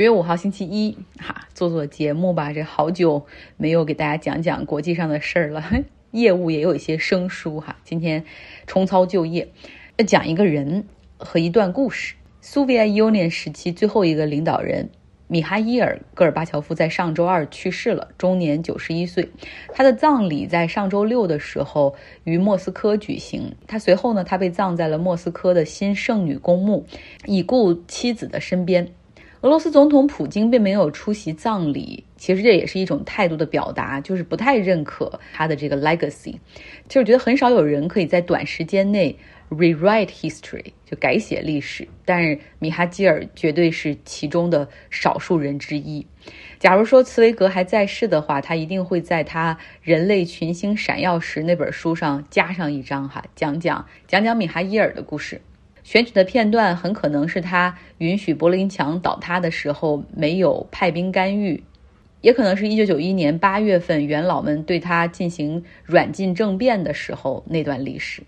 九月五号星期一，哈，做做节目吧。这好久没有给大家讲讲国际上的事儿了，业务也有一些生疏哈。今天重操旧业，要讲一个人和一段故事。苏维埃 Union 时期最后一个领导人米哈伊尔·戈尔巴乔夫在上周二去世了，终年九十一岁。他的葬礼在上周六的时候于莫斯科举行。他随后呢，他被葬在了莫斯科的新圣女公墓，已故妻子的身边。俄罗斯总统普京并没有出席葬礼，其实这也是一种态度的表达，就是不太认可他的这个 legacy，就是觉得很少有人可以在短时间内 rewrite history，就改写历史。但是米哈基尔绝对是其中的少数人之一。假如说茨威格还在世的话，他一定会在他《人类群星闪耀时》那本书上加上一章哈，讲讲讲讲米哈伊尔的故事。选取的片段很可能是他允许柏林墙倒塌的时候没有派兵干预，也可能是一九九一年八月份元老们对他进行软禁政变的时候那段历史。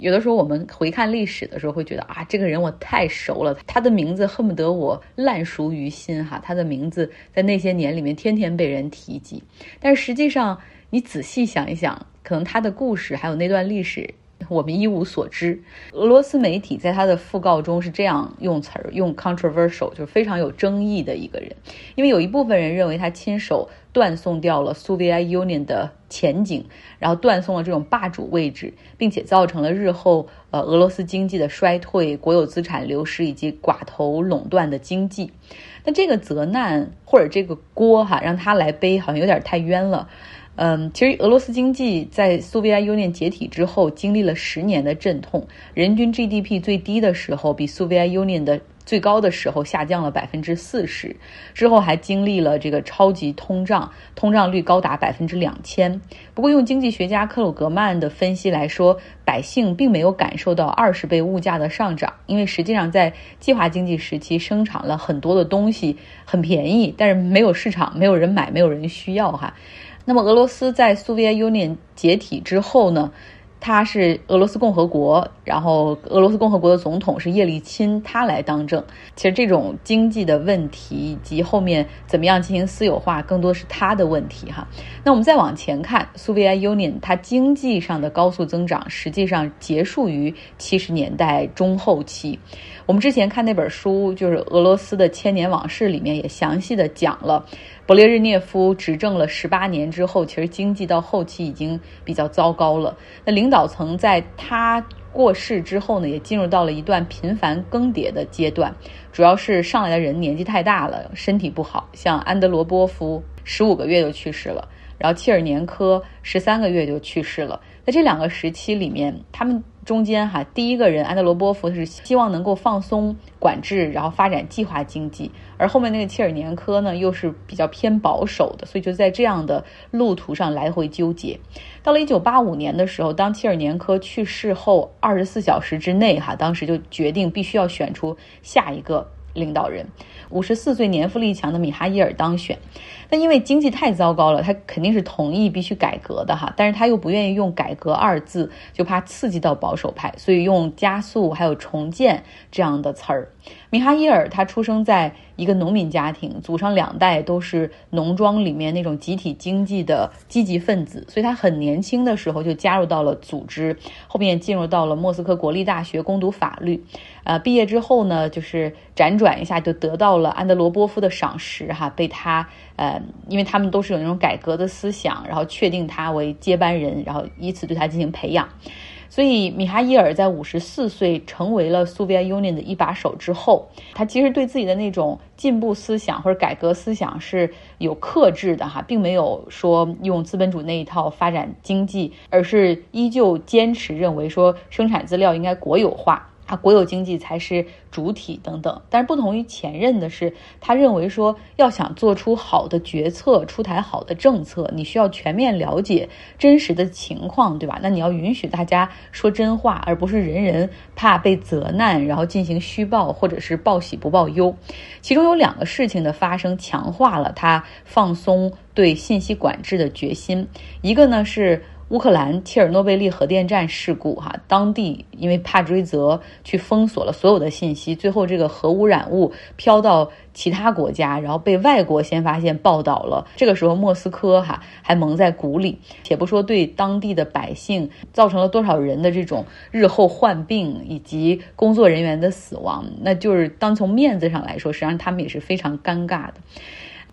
有的时候我们回看历史的时候会觉得啊，这个人我太熟了，他的名字恨不得我烂熟于心哈，他的名字在那些年里面天天被人提及。但实际上你仔细想一想，可能他的故事还有那段历史。我们一无所知。俄罗斯媒体在他的讣告中是这样用词儿，用 controversial，就是非常有争议的一个人。因为有一部分人认为他亲手断送掉了苏维埃 Union 的前景，然后断送了这种霸主位置，并且造成了日后呃俄罗斯经济的衰退、国有资产流失以及寡头垄断的经济。那这个责难或者这个锅哈，让他来背，好像有点太冤了。嗯，其实俄罗斯经济在苏维埃 Union 解体之后，经历了十年的阵痛，人均 GDP 最低的时候比苏维埃 Union 的最高的时候下降了百分之四十，之后还经历了这个超级通胀，通胀率高达百分之两千。不过，用经济学家克鲁格曼的分析来说，百姓并没有感受到二十倍物价的上涨，因为实际上在计划经济时期生产了很多的东西很便宜，但是没有市场，没有人买，没有人需要哈。那么，俄罗斯在苏维埃 Union 解体之后呢？它是俄罗斯共和国，然后俄罗斯共和国的总统是叶利钦，他来当政。其实这种经济的问题以及后面怎么样进行私有化，更多是他的问题哈。那我们再往前看，苏维埃 Union 它经济上的高速增长，实际上结束于七十年代中后期。我们之前看那本书，就是《俄罗斯的千年往事》里面也详细的讲了。勃列日涅夫执政了十八年之后，其实经济到后期已经比较糟糕了。那领导层在他过世之后呢，也进入到了一段频繁更迭的阶段。主要是上来的人年纪太大了，身体不好，像安德罗波夫十五个月就去世了，然后切尔年科十三个月就去世了。在这两个时期里面，他们。中间哈，第一个人安德罗波夫是希望能够放松管制，然后发展计划经济，而后面那个切尔年科呢，又是比较偏保守的，所以就在这样的路途上来回纠结。到了一九八五年的时候，当切尔年科去世后二十四小时之内，哈，当时就决定必须要选出下一个领导人。五十四岁年富力强的米哈伊尔当选，但因为经济太糟糕了，他肯定是同意必须改革的哈，但是他又不愿意用改革二字，就怕刺激到保守派，所以用加速还有重建这样的词儿。米哈伊尔他出生在一个农民家庭，祖上两代都是农庄里面那种集体经济的积极分子，所以他很年轻的时候就加入到了组织，后面进入到了莫斯科国立大学攻读法律。呃，毕业之后呢，就是辗转一下就得到了安德罗波夫的赏识，哈，被他呃，因为他们都是有那种改革的思想，然后确定他为接班人，然后以此对他进行培养。所以，米哈伊尔在五十四岁成为了苏维埃 Union 的一把手之后，他其实对自己的那种进步思想或者改革思想是有克制的哈，并没有说用资本主义那一套发展经济，而是依旧坚持认为说生产资料应该国有化。他国有经济才是主体等等，但是不同于前任的是，他认为说要想做出好的决策、出台好的政策，你需要全面了解真实的情况，对吧？那你要允许大家说真话，而不是人人怕被责难，然后进行虚报或者是报喜不报忧。其中有两个事情的发生，强化了他放松对信息管制的决心。一个呢是。乌克兰切尔诺贝利核电站事故，哈，当地因为怕追责，去封锁了所有的信息，最后这个核污染物飘到其他国家，然后被外国先发现报道了。这个时候莫斯科哈还蒙在鼓里，且不说对当地的百姓造成了多少人的这种日后患病以及工作人员的死亡，那就是当从面子上来说，实际上他们也是非常尴尬的。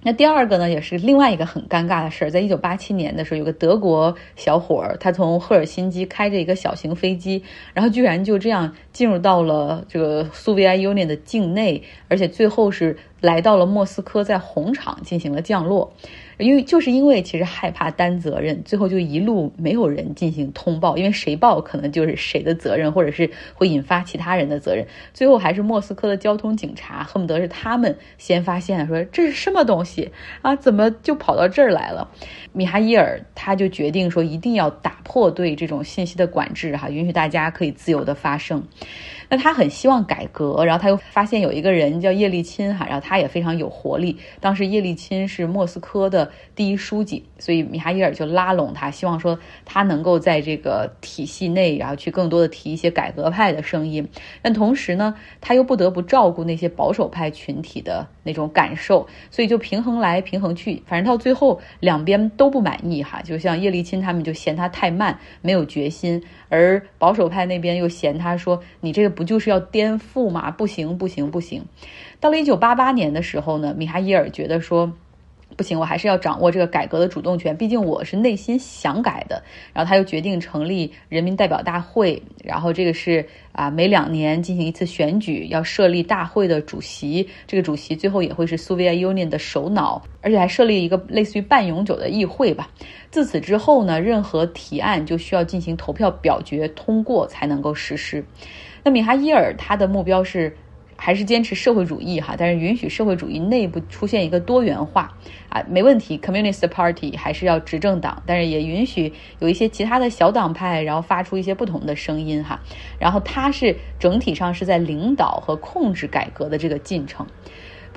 那第二个呢，也是另外一个很尴尬的事儿。在一九八七年的时候，有个德国小伙儿，他从赫尔辛基开着一个小型飞机，然后居然就这样进入到了这个苏维埃 Union 的境内，而且最后是来到了莫斯科，在红场进行了降落。因为就是因为其实害怕担责任，最后就一路没有人进行通报，因为谁报可能就是谁的责任，或者是会引发其他人的责任。最后还是莫斯科的交通警察，恨不得是他们先发现，说这是什么东西啊？怎么就跑到这儿来了？米哈伊尔他就决定说，一定要打破对这种信息的管制，哈，允许大家可以自由的发声。那他很希望改革，然后他又发现有一个人叫叶利钦哈，然后他也非常有活力。当时叶利钦是莫斯科的第一书记，所以米哈伊尔就拉拢他，希望说他能够在这个体系内，然后去更多的提一些改革派的声音。但同时呢，他又不得不照顾那些保守派群体的那种感受，所以就平衡来平衡去，反正到最后两边都不满意哈。就像叶利钦他们就嫌他太慢，没有决心。而保守派那边又嫌他说：“你这个不就是要颠覆吗？不行，不行，不行。”到了一九八八年的时候呢，米哈伊尔觉得说。不行，我还是要掌握这个改革的主动权。毕竟我是内心想改的。然后他又决定成立人民代表大会，然后这个是啊，每两年进行一次选举，要设立大会的主席。这个主席最后也会是苏维埃 Union 的首脑，而且还设立一个类似于半永久的议会吧。自此之后呢，任何提案就需要进行投票表决通过才能够实施。那米哈伊尔他的目标是。还是坚持社会主义哈，但是允许社会主义内部出现一个多元化啊，没问题。Communist Party 还是要执政党，但是也允许有一些其他的小党派，然后发出一些不同的声音哈。然后他是整体上是在领导和控制改革的这个进程。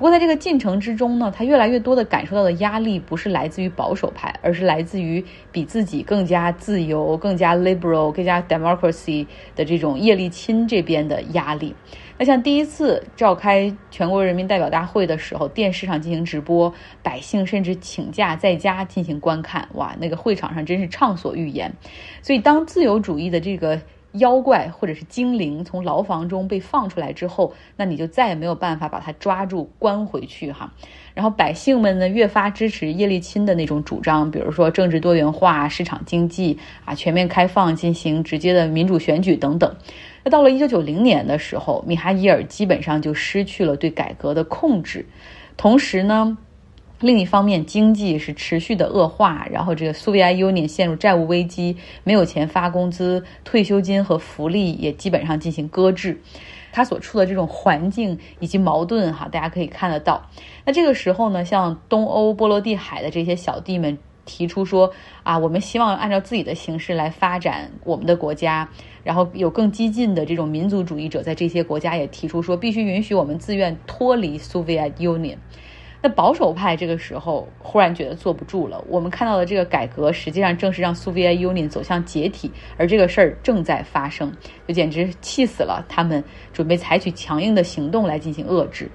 不过在这个进程之中呢，他越来越多的感受到的压力不是来自于保守派，而是来自于比自己更加自由、更加 liberal、更加 democracy 的这种叶利钦这边的压力。那像第一次召开全国人民代表大会的时候，电视上进行直播，百姓甚至请假在家进行观看，哇，那个会场上真是畅所欲言。所以当自由主义的这个。妖怪或者是精灵从牢房中被放出来之后，那你就再也没有办法把它抓住关回去哈。然后百姓们呢越发支持叶利钦的那种主张，比如说政治多元化、市场经济啊、全面开放、进行直接的民主选举等等。那到了一九九零年的时候，米哈伊尔基本上就失去了对改革的控制，同时呢。另一方面，经济是持续的恶化，然后这个苏维埃 Union 陷入债务危机，没有钱发工资，退休金和福利也基本上进行搁置。他所处的这种环境以及矛盾，哈，大家可以看得到。那这个时候呢，像东欧波罗的海的这些小弟们提出说啊，我们希望按照自己的形式来发展我们的国家。然后有更激进的这种民族主义者在这些国家也提出说，必须允许我们自愿脱离苏维埃 Union。那保守派这个时候忽然觉得坐不住了。我们看到的这个改革，实际上正是让苏维埃 Union 走向解体，而这个事儿正在发生，就简直气死了。他们准备采取强硬的行动来进行遏制。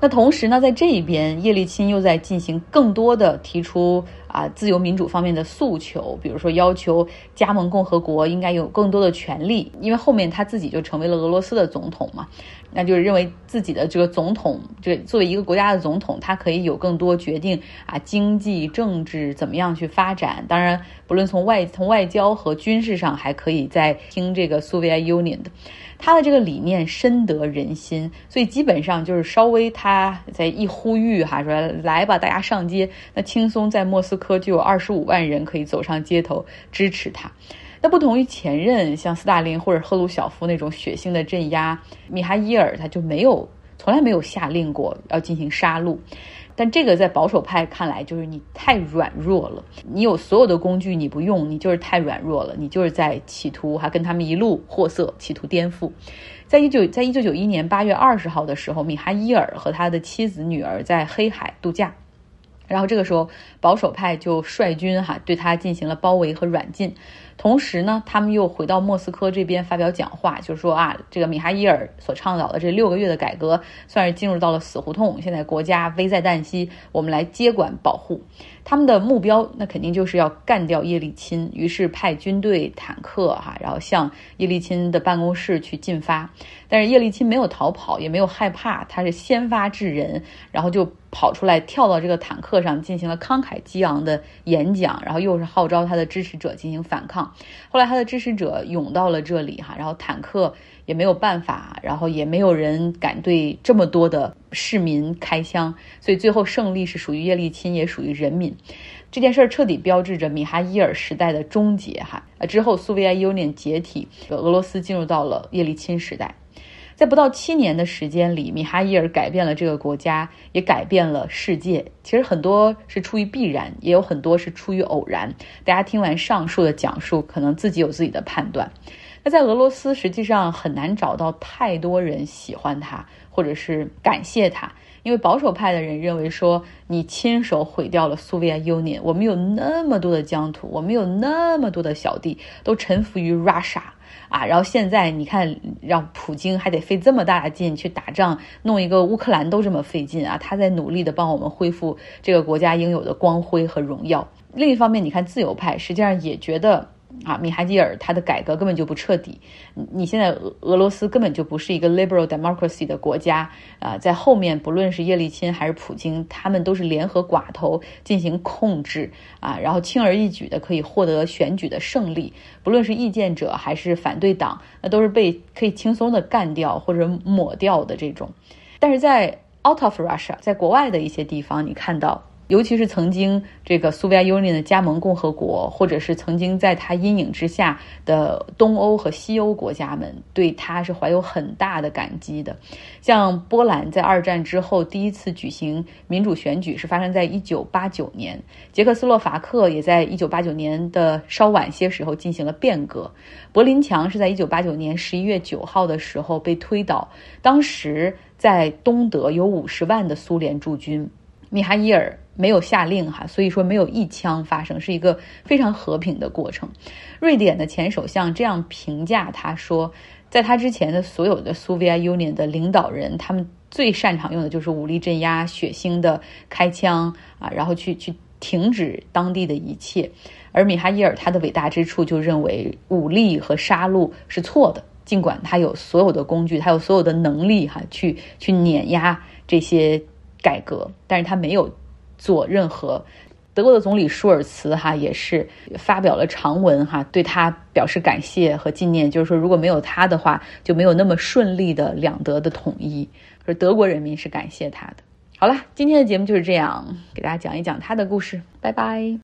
那同时呢，在这一边，叶利钦又在进行更多的提出啊自由民主方面的诉求，比如说要求加盟共和国应该有更多的权利，因为后面他自己就成为了俄罗斯的总统嘛，那就是认为自己的这个总统，这作为一个国家的总统，他可以有更多决定啊经济、政治怎么样去发展。当然，不论从外从外交和军事上，还可以在听这个苏维埃 Union 的。他的这个理念深得人心，所以基本上就是稍微他在一呼吁哈，说来吧，大家上街，那轻松在莫斯科科就有二十五万人可以走上街头支持他。那不同于前任像斯大林或者赫鲁晓夫那种血腥的镇压，米哈伊尔他就没有从来没有下令过要进行杀戮。但这个在保守派看来，就是你太软弱了。你有所有的工具，你不用，你就是太软弱了。你就是在企图哈跟他们一路货色，企图颠覆。在一九在一九九一年八月二十号的时候，米哈伊尔和他的妻子女儿在黑海度假。然后这个时候保守派就率军哈对他进行了包围和软禁。同时呢，他们又回到莫斯科这边发表讲话，就是说啊，这个米哈伊尔所倡导的这六个月的改革，算是进入到了死胡同。现在国家危在旦夕，我们来接管保护。他们的目标，那肯定就是要干掉叶利钦。于是派军队、坦克哈，然后向叶利钦的办公室去进发。但是叶利钦没有逃跑，也没有害怕，他是先发制人，然后就跑出来，跳到这个坦克上，进行了慷慨激昂的演讲，然后又是号召他的支持者进行反抗。后来他的支持者涌到了这里哈，然后坦克也没有办法，然后也没有人敢对这么多的市民开枪，所以最后胜利是属于叶利钦，也属于人民。这件事儿彻底标志着米哈伊尔时代的终结哈。之后苏维埃 Union 解体，俄罗斯进入到了叶利钦时代。在不到七年的时间里，米哈伊尔改变了这个国家，也改变了世界。其实很多是出于必然，也有很多是出于偶然。大家听完上述的讲述，可能自己有自己的判断。那在俄罗斯，实际上很难找到太多人喜欢他，或者是感谢他，因为保守派的人认为说，你亲手毁掉了苏维埃 Union，我们有那么多的疆土，我们有那么多的小弟，都臣服于 Russia。啊，然后现在你看，让普京还得费这么大的劲去打仗，弄一个乌克兰都这么费劲啊！他在努力的帮我们恢复这个国家应有的光辉和荣耀。另一方面，你看自由派实际上也觉得。啊，米哈基尔他的改革根本就不彻底。你现在俄俄罗斯根本就不是一个 liberal democracy 的国家啊，在后面不论是叶利钦还是普京，他们都是联合寡头进行控制啊，然后轻而易举的可以获得选举的胜利。不论是意见者还是反对党，那都是被可以轻松的干掉或者抹掉的这种。但是在 out of Russia，在国外的一些地方，你看到。尤其是曾经这个苏维埃 Union 的加盟共和国，或者是曾经在它阴影之下的东欧和西欧国家们，对它是怀有很大的感激的。像波兰在二战之后第一次举行民主选举是发生在一九八九年，捷克斯洛伐克也在一九八九年的稍晚些时候进行了变革。柏林墙是在一九八九年十一月九号的时候被推倒，当时在东德有五十万的苏联驻军，米哈伊尔。没有下令哈，所以说没有一枪发生，是一个非常和平的过程。瑞典的前首相这样评价他说，在他之前的所有的苏维埃 Union 的领导人，他们最擅长用的就是武力镇压、血腥的开枪啊，然后去去停止当地的一切。而米哈伊尔他的伟大之处就认为武力和杀戮是错的，尽管他有所有的工具，他有所有的能力哈，去去碾压这些改革，但是他没有。做任何，德国的总理舒尔茨哈也是发表了长文哈，对他表示感谢和纪念。就是说，如果没有他的话，就没有那么顺利的两德的统一。而德国人民是感谢他的。好了，今天的节目就是这样，给大家讲一讲他的故事。拜拜。